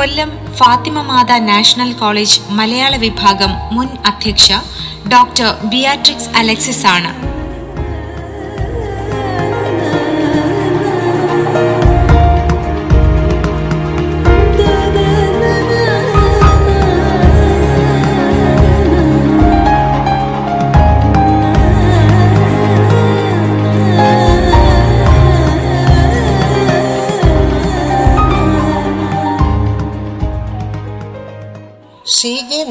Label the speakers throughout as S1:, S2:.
S1: Kollam Fatima Mata national college മലയാള വിഭാഗം മുൻ അധ്യക്ഷ ഡോക്ടർ ബിയാട്രിക്സ് അലക്സിസ് ആണ്.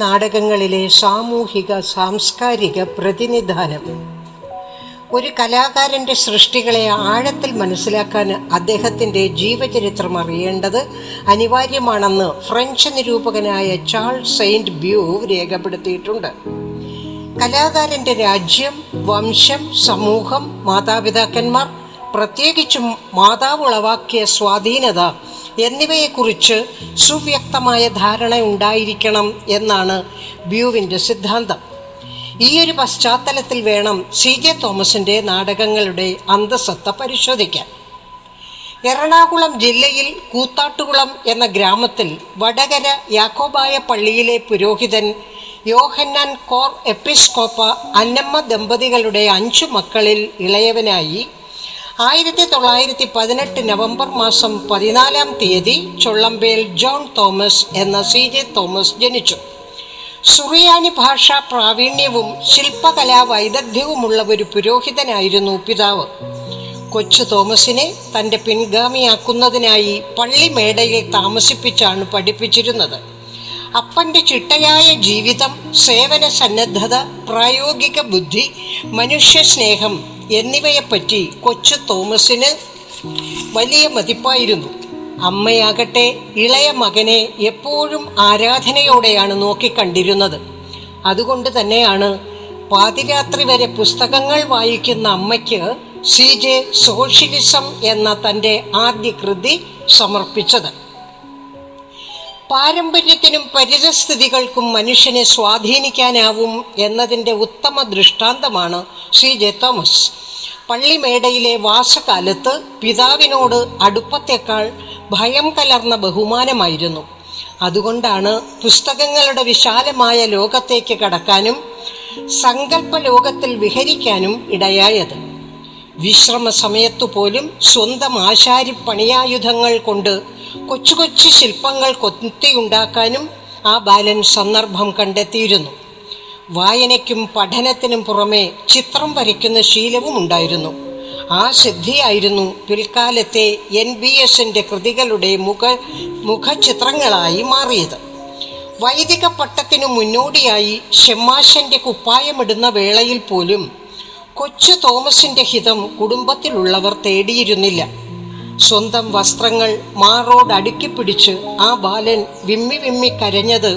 S2: നാടകങ്ങളിലെ സാമൂഹിക സാംസ്കാരിക പ്രതിനിധാനം. ഒരു കലാകാരന്റെ സൃഷ്ടികളെ ആഴത്തിൽ മനസ്സിലാക്കാൻ അദ്ദേഹത്തിന്റെ ജീവചരിത്രം അറിയേണ്ടത് അനിവാര്യമാണെന്ന് ഫ്രഞ്ച് നിരൂപകനായ ചാൾസ് സെയിന്റ് ബ്യൂ രേഖപ്പെടുത്തിയിട്ടുണ്ട്. കലാകാരന്റെ രാജ്യം വംശം സമൂഹം മാതാപിതാക്കന്മാർ പ്രത്യേകിച്ചും മാതാവ് ഉളവാക്കിയ സ്വാധീനത എന്നിവയെക്കുറിച്ച് സുവ്യക്തമായ ധാരണ ഉണ്ടായിരിക്കണം എന്നാണ് ബ്യൂവിന്റെ സിദ്ധാന്തം. ഈ ഒരു പശ്ചാത്തലത്തിൽ വേണം സി ജെ തോമസിന്റെ നാടകങ്ങളുടെ അന്തസത്ത പരിശോധിക്കാൻ. എറണാകുളം ജില്ലയിൽ കൂത്താട്ടുകുളം എന്ന ഗ്രാമത്തിൽ വടകര യാക്കോബായ പള്ളിയിലെ പുരോഹിതൻ യോഹന്നാൻ കോർ എപ്പിസ്കോപ്പ അന്നമ്മ ദമ്പതികളുടെ അഞ്ചു മക്കളിൽ ഇളയവനായി ആയിരത്തി തൊള്ളായിരത്തി പതിനെട്ട് നവംബർ മാസം പതിനാലാം തീയതി ചൊള്ളമ്പേൽ ജോൺ തോമസ് എന്ന സി ജെ തോമസ് ജനിച്ചു. സുറിയാനി ഭാഷാ പ്രാവീണ്യവും ശില്പകലാ വൈദഗ്ധ്യവുമുള്ള ഒരു പുരോഹിതനായിരുന്നു പിതാവ്. കൊച്ചു തോമസിനെ തന്റെ പിൻഗാമിയാക്കുന്നതിനായി പള്ളിമേടയിൽ താമസിപ്പിച്ചാണ് പഠിപ്പിച്ചിരുന്നത്. അപ്പന്റെ ചിട്ടയായ ജീവിതം സേവന സന്നദ്ധത പ്രായോഗിക ബുദ്ധി മനുഷ്യസ്നേഹം എന്നിവയെപ്പറ്റി കൊച്ചു തോമസിന് വലിയ മതിപ്പായിരുന്നു. അമ്മയാകട്ടെ ഇളയ മകനെ എപ്പോഴും ആരാധനയോടെയാണ് നോക്കിക്കണ്ടിരുന്നത്. അതുകൊണ്ട് തന്നെയാണ് പാതിരാത്രി വരെ പുസ്തകങ്ങൾ വായിക്കുന്ന അമ്മയ്ക്ക് സി ജെ സോഷ്യലിസം എന്ന തന്റെ ആദ്യ കൃതി സമർപ്പിച്ചത്. പാരമ്പര്യത്തിനും പരിതസ്ഥിതികൾക്കും മനുഷ്യനെ സ്വാധീനിക്കാനാവും എന്നതിന്റെ ഉത്തമ ദൃഷ്ടാന്തമാണ് ശ്രീ ജെ തോമസ്. പള്ളിമേടയിലെ വാസകാലത്ത് പിതാവിനോട് അടുപ്പത്തേക്കാൾ ഭയം കലർന്ന ബഹുമാനമായിരുന്നു. അതുകൊണ്ടാണ് പുസ്തകങ്ങളുടെ വിശാലമായ ലോകത്തേക്ക് കടക്കാനും സങ്കല്പ ലോകത്തിൽ വിഹരിക്കാനും ഇടയായത്. വിശ്രമ സമയത്തു പോലും സ്വന്തം ആശാരി പണിയായുധങ്ങൾ കൊണ്ട് കൊച്ചു കൊച്ചു ശില്പങ്ങൾ കൊത്തിയുണ്ടാക്കാനും ആ ബാലൻ സന്ദർഭം കണ്ടെത്തിയിരുന്നു. വായനയ്ക്കും പഠനത്തിനും പുറമെ ചിത്രം വരയ്ക്കുന്ന ശീലവും ഉണ്ടായിരുന്നു. ആ സിദ്ധിയായിരുന്നു പിൽക്കാലത്തെ എൻ ബി എസിന്റെ കൃതികളുടെ മുഖ മുഖചിത്രങ്ങളായി മാറിയത്. വൈദിക പട്ടത്തിനു മുന്നോടിയായി ഷെമ്മാശന്റെ കുപ്പായമിടുന്ന വേളയിൽ പോലും കൊച്ചു തോമസിന്റെ ഹിതം കുടുംബത്തിലുള്ളവർ തേടിയിരുന്നില്ല. സ്വന്തം വസ്ത്രങ്ങൾ മാറോട് അടുക്കിപ്പിടിച്ച് ആ ബാലൻ വിമ്മി വിമ്മി കരഞ്ഞത്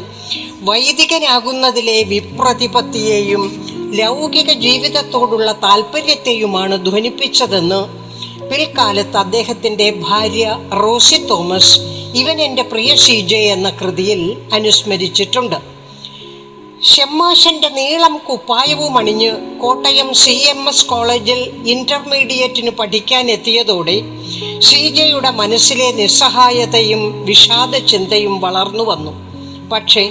S2: വൈദികനാകുന്നതിലെ വിപ്രതിപത്തിയെയും ലൗകിക ജീവിതത്തോടുള്ള താല്പര്യത്തെയുമാണ് ധ്വനിപ്പിച്ചതെന്ന് പിൽക്കാലത്ത് അദ്ദേഹത്തിന്റെ ഭാര്യ റോസി തോമസ് ഇവൻ എന്റെ പ്രിയ ഷീജെ എന്ന കൃതിയിൽ അനുസ്മരിച്ചിട്ടുണ്ട്. ഷെമ്മാശന്റെ നീളം കുപ്പായവും അണിഞ്ഞ് കോട്ടയം സി എം എസ് കോളേജിൽ ഇന്റർമീഡിയറ്റിന് പഠിക്കാൻ എത്തിയതോടെ ശ്രീജയുടെ മനസ്സിലെ നിസ്സഹായതയും വിഷാദ ചിന്തയും വളർന്നു വന്നു. പക്ഷേ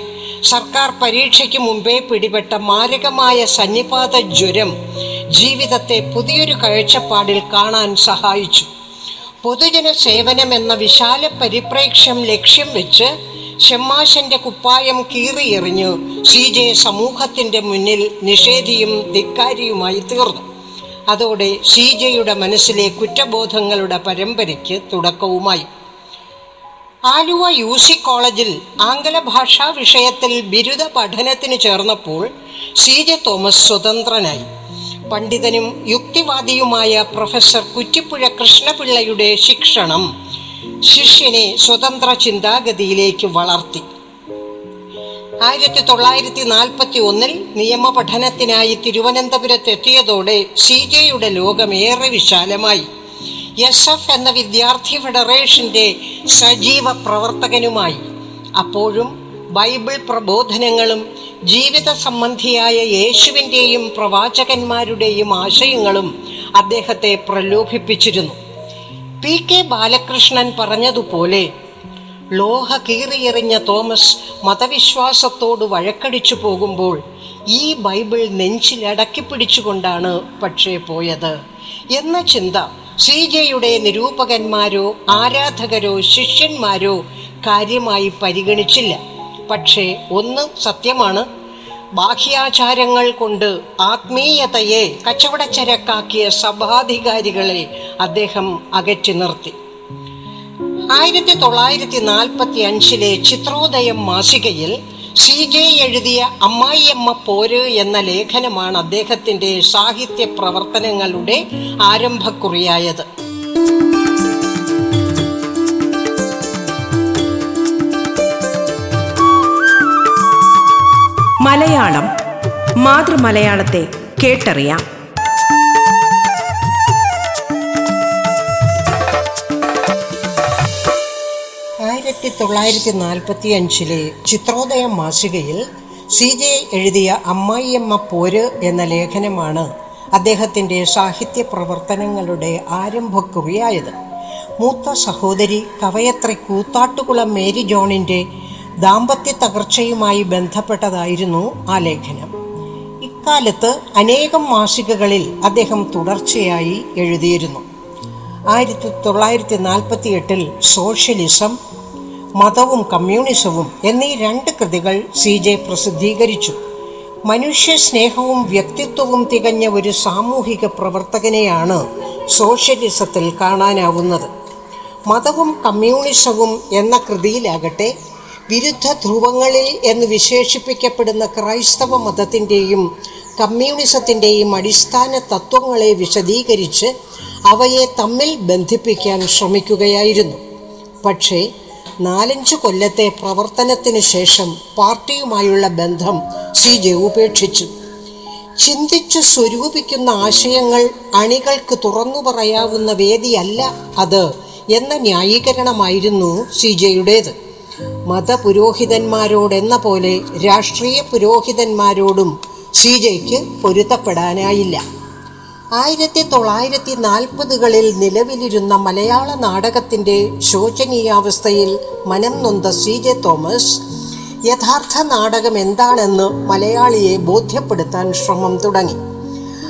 S2: സർക്കാർ പരീക്ഷയ്ക്ക് മുമ്പേ പിടിപെട്ട മാരകമായ സന്നിപാത ജ്വരം ജീവിതത്തെ പുതിയൊരു കാഴ്ചപ്പാടിൽ കാണാൻ സഹായിച്ചു. പൊതുജന സേവനം എന്ന വിശാല പരിപ്രേക്ഷ്യം ലക്ഷ്യം വെച്ച് ഷെമ്മാശന്റെ കുപ്പായം കീറിയെറിഞ്ഞ് എറിഞ്ഞു ജെ സമൂഹത്തിന്റെ മുന്നിൽ നിഷേധിയും ധിക്കാരിയുമായി തീർന്നു. അതോടെ സി മനസ്സിലെ കുറ്റബോധങ്ങളുടെ പരമ്പരയ്ക്ക് തുടക്കവുമായി. ആലുവ യു സി കോളേജിൽ ആംഗല ഭാഷാ വിഷയത്തിൽ ബിരുദ പഠനത്തിന് ചേർന്നപ്പോൾ സി തോമസ് സ്വതന്ത്രനായി. പണ്ഡിതനും യുക്തിവാദിയുമായ പ്രൊഫസർ കുറ്റിപ്പുഴ കൃഷ്ണപിള്ളയുടെ ശിക്ഷണം ശിഷ്യനെ സ്വതന്ത്ര ചിന്താഗതിയിലേക്ക് വളർത്തി. ആയിരത്തി തൊള്ളായിരത്തി നാൽപ്പത്തി ഒന്നിൽ നിയമ പഠനത്തിനായി തിരുവനന്തപുരത്ത് എത്തിയതോടെ സി ജെയുടെ ലോകം ഏറെ വിശാലമായി. എസ് എഫ് എന്ന വിദ്യാർത്ഥി ഫെഡറേഷന്റെ സജീവ പ്രവർത്തകനുമായി. അപ്പോഴും ബൈബിൾ പ്രബോധനങ്ങളും ജീവിത സംബന്ധിയായ യേശുവിന്റെയും പ്രവാചകന്മാരുടെയും ആശയങ്ങളും അദ്ദേഹത്തെ പ്രലോഭിപ്പിച്ചിരുന്നു. പി കെ ബാലകൃഷ്ണൻ പറഞ്ഞതുപോലെ ലോഹ കീറിയെറിഞ്ഞ തോമസ് മതവിശ്വാസത്തോട് വഴക്കടിച്ചു പോകുമ്പോൾ ഈ ബൈബിൾ നെഞ്ചിലടക്കി പിടിച്ചുകൊണ്ടാണ് പക്ഷേ പോയത്. എന്ന ചിന്ത സി ജെയുടെ നിരൂപകന്മാരോ ആരാധകരോ ശിഷ്യന്മാരോ കാര്യമായി പരിഗണിച്ചില്ല. പക്ഷേ ഒന്ന് സത്യമാണ് ബാഹ്യാചാരങ്ങൾ കൊണ്ട് ആത്മീയതയെ കച്ചവടച്ചരക്കാക്കിയ സഭാധികാരികളെ അദ്ദേഹം അകറ്റി നിർത്തി. ആയിരത്തി തൊള്ളായിരത്തി നാൽപ്പത്തി അഞ്ചിലെ ചിത്രോദയം മാസികയിൽ സി ജെ എഴുതിയ അമ്മായിയമ്മ പോര് എന്ന ലേഖനമാണ് അദ്ദേഹത്തിന്റെ സാഹിത്യ പ്രവർത്തനങ്ങളുടെ ആരംഭക്കുറിയായത്.
S3: മലയാളം മാതൃമലയാളത്തെ കേട്ടറിയാം.
S2: ആയിരത്തി തൊള്ളായിരത്തി നാൽപ്പത്തി അഞ്ചിലെ ചിത്രോദയം മാസികയിൽ സി ജെ എഴുതിയ അമ്മായിയമ്മ പോര് എന്ന ലേഖനമാണ് അദ്ദേഹത്തിന്റെ സാഹിത്യ പ്രവർത്തനങ്ങളുടെ ആരംഭക്കുറിയായത്. മൂത്ത സഹോദരി കവയത്രി കൂത്താട്ടുകുളം മേരി ജോണിന്റെ ദാമ്പത്യ തകർച്ചയുമായി ബന്ധപ്പെട്ടതായിരുന്നു ആ ലേഖനം. ഇക്കാലത്ത് അനേകം മാസികകളിൽ അദ്ദേഹം തുടർച്ചയായി എഴുതിയിരുന്നു. ആയിരത്തി തൊള്ളായിരത്തി നാൽപ്പത്തി എട്ടിൽ സോഷ്യലിസം മതവും കമ്മ്യൂണിസവും എന്നീ രണ്ട് കൃതികൾ സി ജെ പ്രസിദ്ധീകരിച്ചു. മനുഷ്യ സ്നേഹവും വ്യക്തിത്വവും തികഞ്ഞ ഒരു സാമൂഹിക പ്രവർത്തകനെയാണ് സോഷ്യലിസത്തിൽ കാണാനാവുന്നത്. മതവും കമ്മ്യൂണിസവും എന്ന കൃതിയിലാകട്ടെ വിരുദ്ധ ധ്രുവങ്ങളിൽ എന്ന് വിശേഷിപ്പിക്കപ്പെടുന്ന ക്രൈസ്തവ മതത്തിന്റെയും കമ്മ്യൂണിസത്തിന്റെയും അടിസ്ഥാന തത്വങ്ങളെ വിശദീകരിച്ച് അവയെ തമ്മിൽ ബന്ധിപ്പിക്കാൻ ശ്രമിക്കുകയായിരുന്നു. പക്ഷേ നാലഞ്ച് കൊല്ലത്തെ പ്രവർത്തനത്തിന് ശേഷം പാർട്ടിയുമായുള്ള ബന്ധം സി ജെ ഉപേക്ഷിച്ചു. ചിന്തിച്ചു സ്വരൂപിക്കുന്ന ആശയങ്ങൾ അണികൾക്ക് തുറന്നു പറയാവുന്ന വേദിയല്ല അത് എന്ന ന്യായീകരണമായിരുന്നു സി ജെയുടേത്. മതപുരോഹിതന്മാരോടെന്ന പോലെ രാഷ്ട്രീയ പുരോഹിതന്മാരോടും ഷീജയ്ക്ക് പൊരുത്തപ്പെടാനായില്ല. ആയിരത്തി തൊള്ളായിരത്തി നാൽപ്പതുകളിൽ നിലവിലിരുന്ന മലയാള നാടകത്തിന്റെ ശോചനീയാവസ്ഥയിൽ മനം നൊന്ത സി ജെ തോമസ് യഥാർത്ഥ നാടകം എന്താണെന്ന് മലയാളിയെ ബോധ്യപ്പെടുത്താൻ ശ്രമം തുടങ്ങി.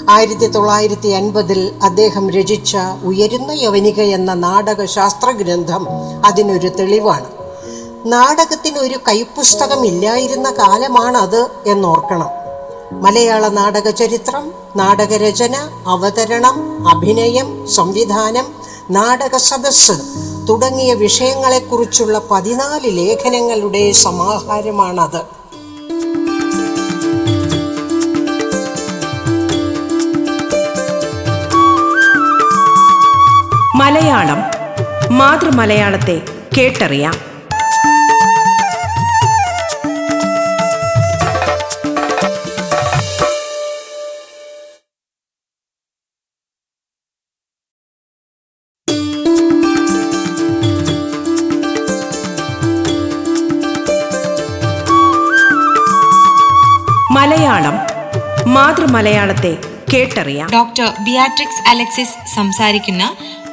S2: ആയിരത്തി തൊള്ളായിരത്തി അൻപതിൽ അദ്ദേഹം രചിച്ച ഉയരുന്ന യവനിക എന്ന നാടക ശാസ്ത്രഗ്രന്ഥം അതിനൊരു തെളിവാണ്. നാടകത്തിന് ഒരു കൈപ്പുസ്തകം ഇല്ലായിരുന്ന കാലമാണത് എന്നോർക്കണം. മലയാള നാടക ചരിത്രം നാടകരചന അവതരണം അഭിനയം സംവിധാനം നാടക സദസ്സ് തുടങ്ങിയ വിഷയങ്ങളെക്കുറിച്ചുള്ള പതിനാല് ലേഖനങ്ങളുടെ സമാഹാരമാണത്.
S3: മലയാളം മാതൃമലയാളത്തെ കേട്ടറിയാം. മാതൃമലയാളത്തെ കേട്ടറിയാം.
S1: ഡോക്ടർ ബിയാട്രിക്സ് അലക്സിസ് സംസാരിക്കുന്ന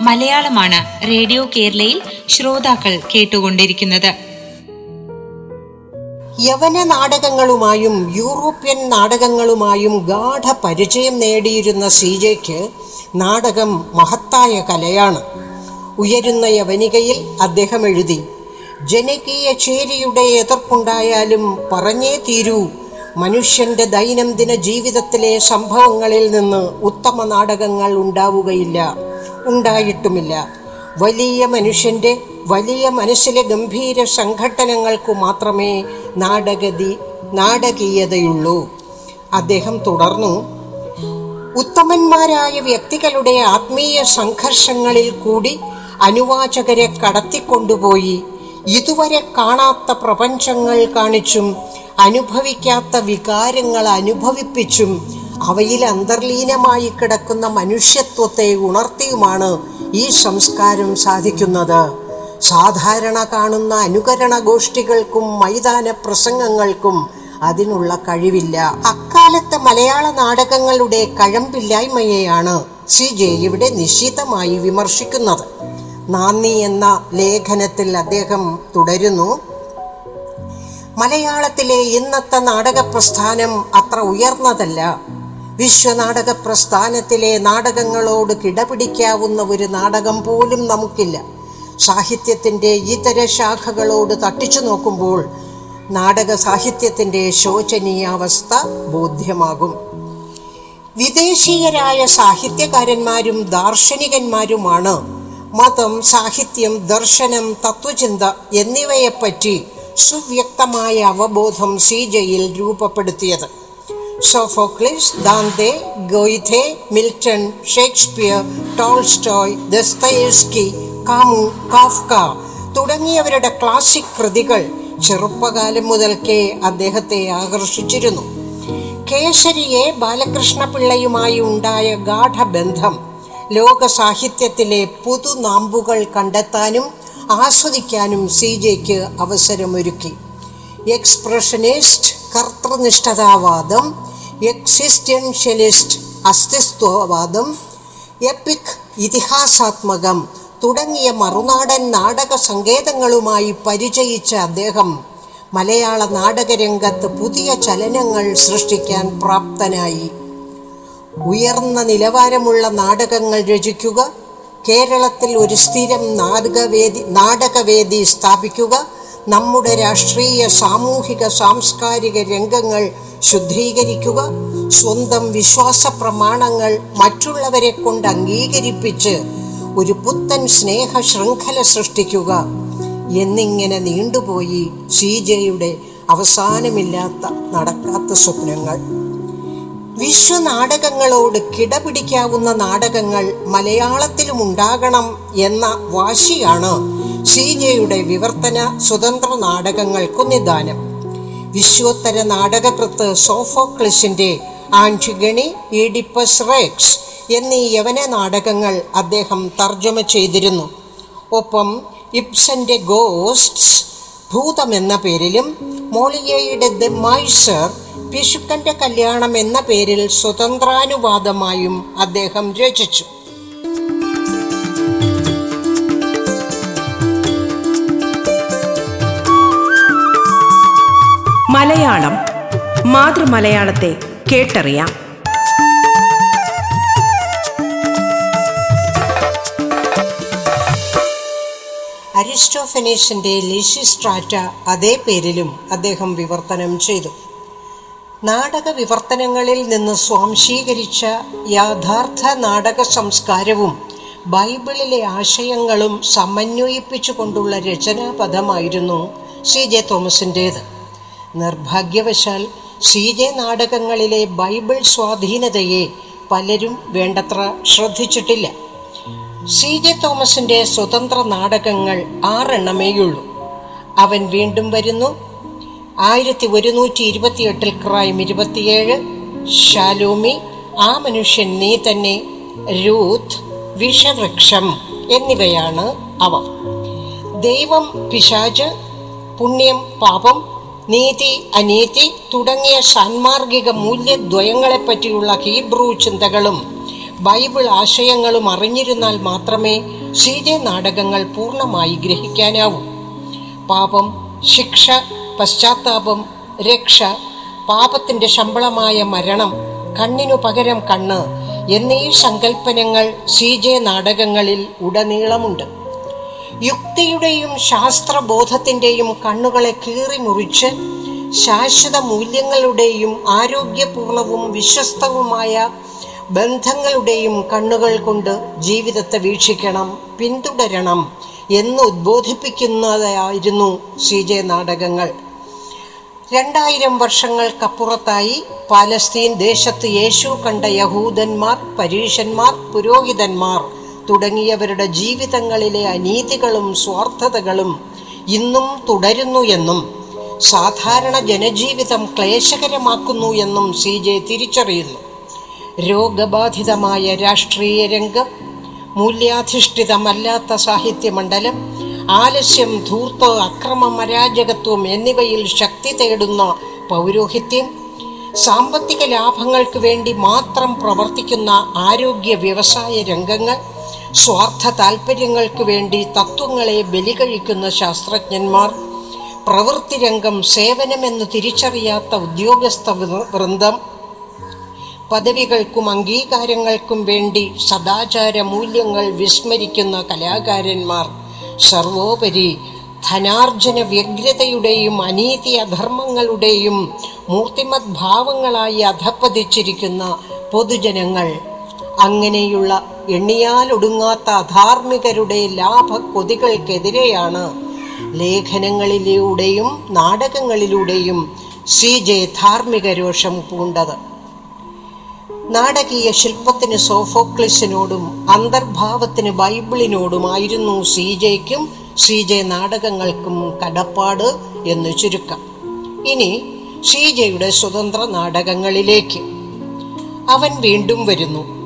S1: മലയാളമാണ് റേഡിയോ കേരളയിൽ ശ്രോതാക്കൾ കേട്ടുകൊണ്ടിരിക്കുന്നത്.
S2: യവന നാടകങ്ങളുമായും യൂറോപ്യൻ നാടകങ്ങളുമായും ഗാഠ പരിചയം നേടിയിരുന്ന സി ജെക്ക് നാടകം മഹത്തായ കലയാണ്. ഉയരുന്ന യവനികയിൽ അദ്ദേഹം എഴുതി ജനകീയ ചേരിയുടെ എതിർപ്പുണ്ടായാലും പറഞ്ഞേ തീരൂ മനുഷ്യന്റെ ദൈനംദിന ജീവിതത്തിലെ സംഭവങ്ങളിൽ നിന്ന് ഉത്തമ നാടകങ്ങൾ ഉണ്ടാവുകയില്ല ഉണ്ടായിട്ടുമില്ല. വലിയ മനുഷ്യന്റെ വലിയ മനസ്സിലെ ഗംഭീര സംഘട്ടനങ്ങൾക്കു മാത്രമേ നാടകതി നാടകീയതയുള്ളൂ. അദ്ദേഹം തുടർന്നു ഉത്തമന്മാരായ വ്യക്തികളുടെ ആത്മീയ സംഘർഷങ്ങളിൽ കൂടി അനുവാചകരെ കടത്തിക്കൊണ്ടുപോയി. ഇതുവരെ കാണാത്ത പ്രപഞ്ചങ്ങൾ കാണിച്ചും അനുഭവിക്കാത്ത വികാരങ്ങൾ അനുഭവിപ്പിച്ചും അവയിൽ അന്തർലീനമായി കിടക്കുന്ന മനുഷ്യത്വത്തെ ഉണർത്തിയുമാണ് ഈ സംസ്കാരം സാധിക്കുന്നത്. സാധാരണ കാണുന്ന അനുകരണ ഗോഷ്ഠികൾക്കും മൈതാന പ്രസംഗങ്ങൾക്കും അതിനുള്ള കഴിവില്ല. അക്കാലത്തെ മലയാള നാടകങ്ങളുടെ കഴമ്പില്ലായ്മയെയാണ് സി ജെ ഇവിടെ നിശിതമായി വിമർശിക്കുന്നത്. നാന്ദി എന്ന ലേഖനത്തിൽ അദ്ദേഹം തുടരുന്നു മലയാളത്തിലെ ഇന്നത്തെ നാടക പ്രസ്ഥാനം അത്ര ഉയർന്നതല്ല. വിശ്വനാടക പ്രസ്ഥാനത്തിലെ നാടകങ്ങളോട് കിടപിടിക്കാവുന്ന ഒരു നാടകം പോലും നമുക്കില്ല. സാഹിത്യത്തിന്റെ ഇതര ശാഖകളോട് തട്ടിച്ചു നോക്കുമ്പോൾ നാടക സാഹിത്യത്തിന്റെ ശോചനീയാവസ്ഥ ബോധ്യമാകും. വിദേശീയരായ സാഹിത്യകാരന്മാരും ദാർശനികന്മാരുമാണ് മതം സാഹിത്യം ദർശനം തത്വചിന്ത എന്നിവയെപ്പറ്റി സുവ്യക്തമായ അവബോധം സീജയിൽ രൂപപ്പെടുത്തിയത്. Sophocles Dante Goethe Milton Shakespeare Tolstoy Dostoevsky Camus Kafka തുടങ്ങിയവരുടെ ക്ലാസിക് കൃതികൾ ചെറുപ്പകാലം മുതൽക്കേ അദ്ദേഹത്തെ ആകർഷിച്ചിരുന്നു. കേസരിയെ ബാലകൃഷ്ണപിള്ളയുമായി ഉണ്ടായ ഗാഠബന്ധം ലോക സാഹിത്യത്തിലെ പുതുനാമ്പുകൾ കണ്ടെത്താനും ആസ്വദിക്കാനും സി ജെക്ക് അവസരമൊരുക്കി. എക്സ്പ്രഷനിസ്റ്റ് കർത്തൃനിഷ്ഠതാവാദം എക്സിസ്റ്റൻഷ്യലിസ്റ്റ് അസ്തിത്വവാദം എപ്പിക് ഇതിഹാസാത്മകം തുടങ്ങിയ മറുനാടൻ നാടക സങ്കേതങ്ങളുമായി പരിചയിച്ച അദ്ദേഹം മലയാള നാടകരംഗത്ത് പുതിയ ചലനങ്ങൾ സൃഷ്ടിക്കാൻ പ്രാപ്തനായി. ഉയർന്ന നിലവാരമുള്ള നാടകങ്ങൾ രചിക്കുക കേരളത്തിൽ ഒരു സ്ഥിരം നാടകവേദി നാടകവേദി സ്ഥാപിക്കുക നമ്മുടെ രാഷ്ട്രീയ സാമൂഹിക സാംസ്കാരിക രംഗങ്ങൾ ശുദ്ധീകരിക്കുക സ്വന്തം വിശ്വാസ പ്രമാണങ്ങൾ മറ്റുള്ളവരെ കൊണ്ട് അംഗീകരിപ്പിച്ച് ഒരു പുത്തൻ സ്നേഹ ശൃംഖല സൃഷ്ടിക്കുക. എന്നിങ്ങനെ നീണ്ടുപോയി സി ജെയുടെ അവസാനമില്ലാത്ത നടക്കാത്ത സ്വപ്നങ്ങൾ. വിശ്വനാടകങ്ങളോട് കിടപിടിക്കാവുന്ന നാടകങ്ങൾ മലയാളത്തിലും ഉണ്ടാകണം എന്ന വാശിയാണ് ശ്രീജയുടെ വിവർത്തന സ്വതന്ത്ര നാടകങ്ങൾക്കു നിദാനം വിശ്വോത്തര നാടകകൃത്ത് സോഫോക്ലിസിന്റെ ആന്റിഗണി ഈഡിപ്പസ് റേക്സ് എന്നീ യവന നാടകങ്ങൾ അദ്ദേഹം തർജമ ചെയ്തിരുന്നു. ഒപ്പം ഇപ്സന്റെ ഗോസ്റ്റ്സ് ഭൂതം എന്ന പേരിലും മോളിയയുടെ ദ മൈസർ പിശുക്കന്റെ കല്യാണം എന്ന പേരിൽ സ്വതന്ത്രാനുവാദമായും അദ്ദേഹം രചിച്ചു.
S3: മലയാളം മാതൃമലയാളത്തെ കേട്ടറിയാം.
S2: അരിസ്റ്റോഫനീസിന്റെ ലിഷിസ്ട്രാറ്റ അതേ പേരിലും അദ്ദേഹം വിവർത്തനം ചെയ്തു. നാടക വിവർത്തനങ്ങളിൽ നിന്ന് സ്വാംശീകരിച്ച യാഥാർത്ഥ നാടക സംസ്കാരവും ബൈബിളിലെ ആശയങ്ങളും സമന്വയിപ്പിച്ചുകൊണ്ടുള്ള രചനാപഥമായിരുന്നു സി ജെ തോമസിന്റേത് നിർഭാഗ്യവശാൽ സി ജെ നാടകങ്ങളിലെ ബൈബിൾ സ്വാധീനതയെ പലരും വേണ്ടത്ര ശ്രദ്ധിച്ചിട്ടില്ല. സി ജെ തോമസിന്റെ സ്വതന്ത്ര നാടകങ്ങൾ ആറെണ്ണമേയുള്ളൂ. അവൻ വീണ്ടും വരുന്നു. ആയിരത്തി ഒരുന്നൂറ്റി ഇരുപത്തിയെട്ടിൽ ക്രൈം ഇരുപത്തിയേഴ് ഷാലൂമി ആ മനുഷ്യൻ നീ തന്നെ രൂത്ത് വിഷവൃക്ഷം എന്നിവയാണ് അവ. ദൈവം പിശാജ് പുണ്യം പാപം നീതി അനീതി തുടങ്ങിയ സാൻമാർഗിക മൂല്യദ്വയങ്ങളെപ്പറ്റിയുള്ള ഹീബ്രു ചിന്തകളും ബൈബിൾ ആശയങ്ങളും അറിഞ്ഞിരുന്നാൽ മാത്രമേ സീതെ നാടകങ്ങൾ പൂർണമായി ഗ്രഹിക്കാനാവൂ. പാപം ശിക്ഷ പശ്ചാത്താപം രക്ഷ പാപത്തിന്റെ ശമ്പളമായ മരണം കണ്ണിനു പകരം കണ്ണ് എന്നീ സങ്കല്പനങ്ങൾ സീജെ നാടകങ്ങളിൽ ഉടനീളമുണ്ട്. യുക്തിയുടെയും ശാസ്ത്രബോധത്തിന്റെയും കണ്ണുകളെ കീറി മുറിച്ച് ശാശ്വത മൂല്യങ്ങളുടെയും ആരോഗ്യപൂർണവും വിശ്വസ്തവുമായ ബന്ധങ്ങളുടെയും കണ്ണുകൾ കൊണ്ട് ജീവിതത്തെ വീക്ഷിക്കണം പിന്തുടരണം എന്ന് ഉദ്ബോധിപ്പിക്കുന്നതായിരുന്നു സി ജെ നാടകങ്ങൾ. രണ്ടായിരം വർഷങ്ങൾക്കപ്പുറത്തായി പാലസ്തീൻ ദേശത്ത് യേശു കണ്ട യഹൂദന്മാർ പരീഷന്മാർ പുരോഹിതന്മാർ തുടങ്ങിയവരുടെ ജീവിതങ്ങളിലെ അനീതികളും സ്വാർത്ഥതകളും ഇന്നും തുടരുന്നു എന്നും സാധാരണ ജനജീവിതം ക്ലേശകരമാക്കുന്നു എന്നും സി ജെ തിരിച്ചറിയുന്നു. രോഗബാധിതമായ രാഷ്ട്രീയ രംഗം മൂല്യാധിഷ്ഠിതമല്ലാത്ത സാഹിത്യമണ്ഡലം ആലസ്യം ധൂർത്ത് അക്രമം അരാജകത്വം എന്നിവയിൽ ശക്തി തേടുന്ന പൗരോഹിത്യം സാമ്പത്തിക ലാഭങ്ങൾക്ക് വേണ്ടി മാത്രം പ്രവർത്തിക്കുന്ന ആരോഗ്യ വ്യവസായ രംഗങ്ങൾ സ്വാർത്ഥ താൽപ്പര്യങ്ങൾക്ക് വേണ്ടി തത്വങ്ങളെ ബലികഴിക്കുന്ന ശാസ്ത്രജ്ഞന്മാർ പ്രവൃത്തി രംഗം സേവനമെന്ന് തിരിച്ചറിയാത്ത ഉദ്യോഗസ്ഥ വൃന്ദം പദവികൾക്കും അംഗീകാരങ്ങൾക്കും വേണ്ടി സദാചാര മൂല്യങ്ങൾ വിസ്മരിക്കുന്ന കലാകാരന്മാർ സർവോപരി ധനാർജന വ്യഗ്രതയുടെയും അനീതി അധർമ്മങ്ങളുടെയും മൂർത്തിമത് ഭാവങ്ങളായി അധപ്പതിച്ചിരിക്കുന്ന പൊതുജനങ്ങൾ അങ്ങനെയുള്ള എണ്ണിയാലൊടുങ്ങാത്ത അധാർമികരുടെ ലാഭ കൊതികൾക്കെതിരെയാണ് ലേഖനങ്ങളിലൂടെയും നാടകങ്ങളിലൂടെയും സി ജെ ധാർമ്മിക രോഷം പൂണ്ടത്. നാടകീയ ശില്പത്തിന് സോഫോക്ലിസിനോടും അന്തർഭാവത്തിന് ബൈബിളിനോടുമായിരുന്നു സി ജെക്കും സി ജെ നാടകങ്ങൾക്കും കടപ്പാട് എന്ന് ചുരുക്കം. ഇനി സി ജെയുടെ സ്വതന്ത്ര നാടകങ്ങളിലേക്ക്. അവൻ വീണ്ടും വരുന്നു.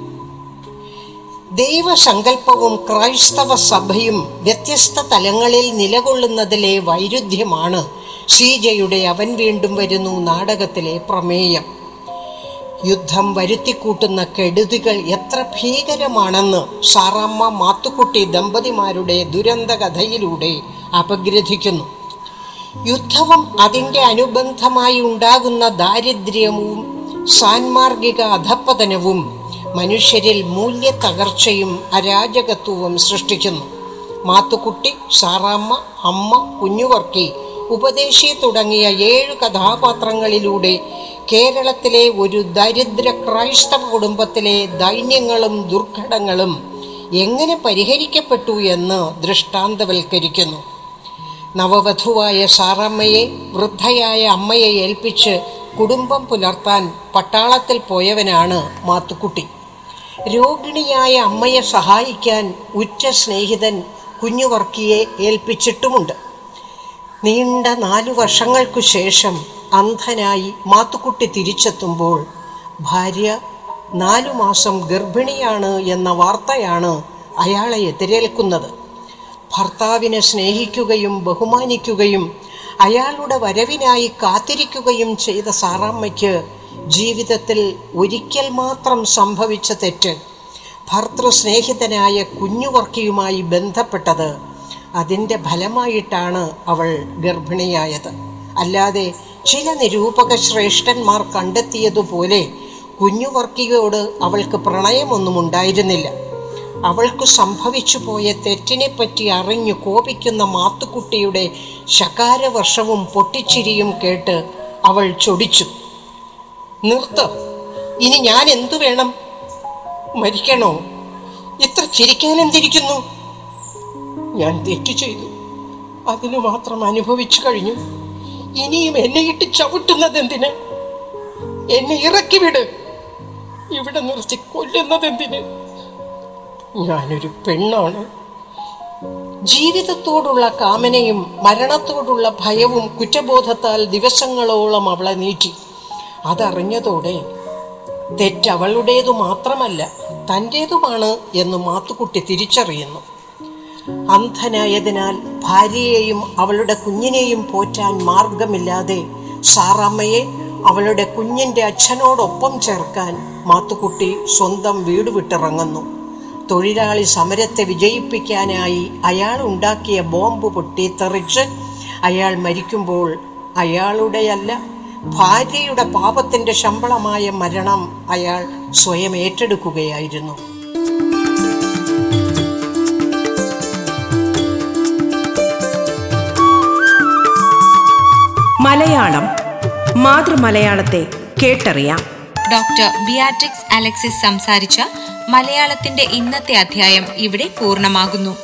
S2: ദൈവസങ്കല്പവും ക്രൈസ്തവ സഭയും വ്യത്യസ്ത തലങ്ങളിൽ നിലകൊള്ളുന്നതിലെ വൈരുദ്ധ്യമാണ് ഷീജയുടെ അവൻ വീണ്ടും വരുന്നു നാടകത്തിലെ പ്രമേയം. യുദ്ധം വരുത്തിക്കൂട്ടുന്ന കെടുതികൾ എത്ര ഭീകരമാണെന്ന് സാറാമ്മ മാത്തുക്കുട്ടി ദമ്പതിമാരുടെ ദുരന്ത കഥയിലൂടെ അപഗ്രഥിക്കുന്നു. യുദ്ധവും അതിന്റെ അനുബന്ധമായി ഉണ്ടാകുന്ന ദാരിദ്ര്യവും സാൻമാർഗിക അധപ്പതനവും മനുഷ്യരിൽ മൂല്യ തകർച്ചയും അരാജകത്വവും സൃഷ്ടിക്കുന്നു. മാത്തുക്കുട്ടി സാറാമ്മ അമ്മ കുഞ്ഞുവർക്കി ഉപദേശി തുടങ്ങിയ ഏഴ് കഥാപാത്രങ്ങളിലൂടെ കേരളത്തിലെ ഒരു ദരിദ്ര ക്രൈസ്തവ കുടുംബത്തിലെ ദൈന്യങ്ങളും ദുർഘടങ്ങളും എങ്ങനെ പരിഹരിക്കപ്പെട്ടു എന്ന് ദൃഷ്ടാന്തവൽക്കരിക്കുന്നു. നവവധുവായ സാറമ്മയെ വൃദ്ധയായ അമ്മയെ ഏൽപ്പിച്ച് കുടുംബം പുലർത്താൻ പട്ടാളത്തിൽ പോയവനാണ് മാത്തുക്കുട്ടി. രോഗിണിയായ അമ്മയെ സഹായിക്കാൻ ഉറ്റ സ്നേഹിതൻ കുഞ്ഞുവർക്കിയെ ഏൽപ്പിച്ചിട്ടുമുണ്ട്. നീണ്ട നാലു വർഷങ്ങൾക്കു ശേഷം അന്ധനായി മാത്തുക്കുട്ടി തിരിച്ചെത്തുമ്പോൾ ഭാര്യ നാലു മാസം ഗർഭിണിയാണ് എന്ന വാർത്തയാണ് അയാളെ എതിരേൽക്കുന്നത്. ഭർത്താവിനെ സ്നേഹിക്കുകയും ബഹുമാനിക്കുകയും അയാളുടെ വരവിനായി കാത്തിരിക്കുകയും ചെയ്ത സാറാമ്മയ്ക്ക് ജീവിതത്തിൽ ഒരിക്കൽ മാത്രം സംഭവിച്ച തെറ്റ്. ഭർത്തൃ സ്നേഹിതനായ കുഞ്ഞുവർക്കിയുമായി ബന്ധപ്പെട്ടത് അതിന്റെ ഫലമായിട്ടാണ് അവൾ ഗർഭിണിയായത്. അല്ലാതെ ചില നിരൂപക ശ്രേഷ്ഠന്മാർ കണ്ടെത്തിയതുപോലെ കുഞ്ഞുവർക്കിയോട് അവൾക്ക് പ്രണയമൊന്നും ഉണ്ടായിരുന്നില്ല. അവൾക്ക് സംഭവിച്ചു പോയ തെറ്റിനെപ്പറ്റി അറിഞ്ഞു കോപിക്കുന്ന മാത്തുക്കുട്ടിയുടെ ശകാരവർഷവും പൊട്ടിച്ചിരിയും കേട്ട് അവൾ ചൊടിച്ചു. നിർത്ത. ഇനി ഞാൻ എന്തു വേണം? മരിക്കണോ? ഇത്ര ചിരിക്കാൻ എന്തിരിക്കുന്നു? ഞാൻ തെറ്റു ചെയ്തു. അതിനു മാത്രം അനുഭവിച്ചു കഴിഞ്ഞു. ഇനിയും എന്നെ ഇട്ട് ചവിട്ടുന്നത് എന്തിന്? എന്നെ ഇറക്കി വിട്. ഇവിടെ നിർത്തി കൊല്ലുന്നത് എന്തിന്? ഞാനൊരു പെണ്ണാണ്. ജീവിതത്തോടുള്ള കാമനയും മരണത്തോടുള്ള ഭയവും കുറ്റബോധത്താൽ ദിവസങ്ങളോളം അവളെ നീട്ടി. അതറിഞ്ഞതോടെ തെറ്റവളുടേതു മാത്രമല്ല തന്റേതുമാണ് എന്ന് മാത്തുക്കുട്ടി തിരിച്ചറിയുന്നു. അന്ധനായതിനാൽ ഭാര്യയെയും അവളുടെ കുഞ്ഞിനെയും പോറ്റാൻ മാർഗമില്ലാതെ സാറാമ്മയെ അവളുടെ കുഞ്ഞിന്റെ അച്ഛനോടൊപ്പം ചേർക്കാൻ മാത്തുക്കുട്ടി സ്വന്തം വീട് വിട്ടിറങ്ങുന്നു. തൊഴിലാളി സമരത്തെ വിജയിപ്പിക്കാനായി അയാൾ ഉണ്ടാക്കിയ ബോംബ് പൊട്ടിത്തെറിച്ച് അയാൾ മരിക്കുമ്പോൾ അയാളുടെയല്ല ഭാര്യയുടെ പാപത്തിന്റെ ശമ്പളമായ മരണം അയാൾ സ്വയം ഏറ്റെടുക്കുകയായിരുന്നു.
S3: മലയാളം മാതൃമലയാളത്തെ കേട്ടറിയാം.
S1: ഡോക്ടർ ബിയാട്രിക്സ് അലക്സിസ് സംസാരിച്ച മലയാളത്തിന്റെ ഇന്നത്തെ അധ്യായം ഇവിടെ പൂർണമാകുന്നു.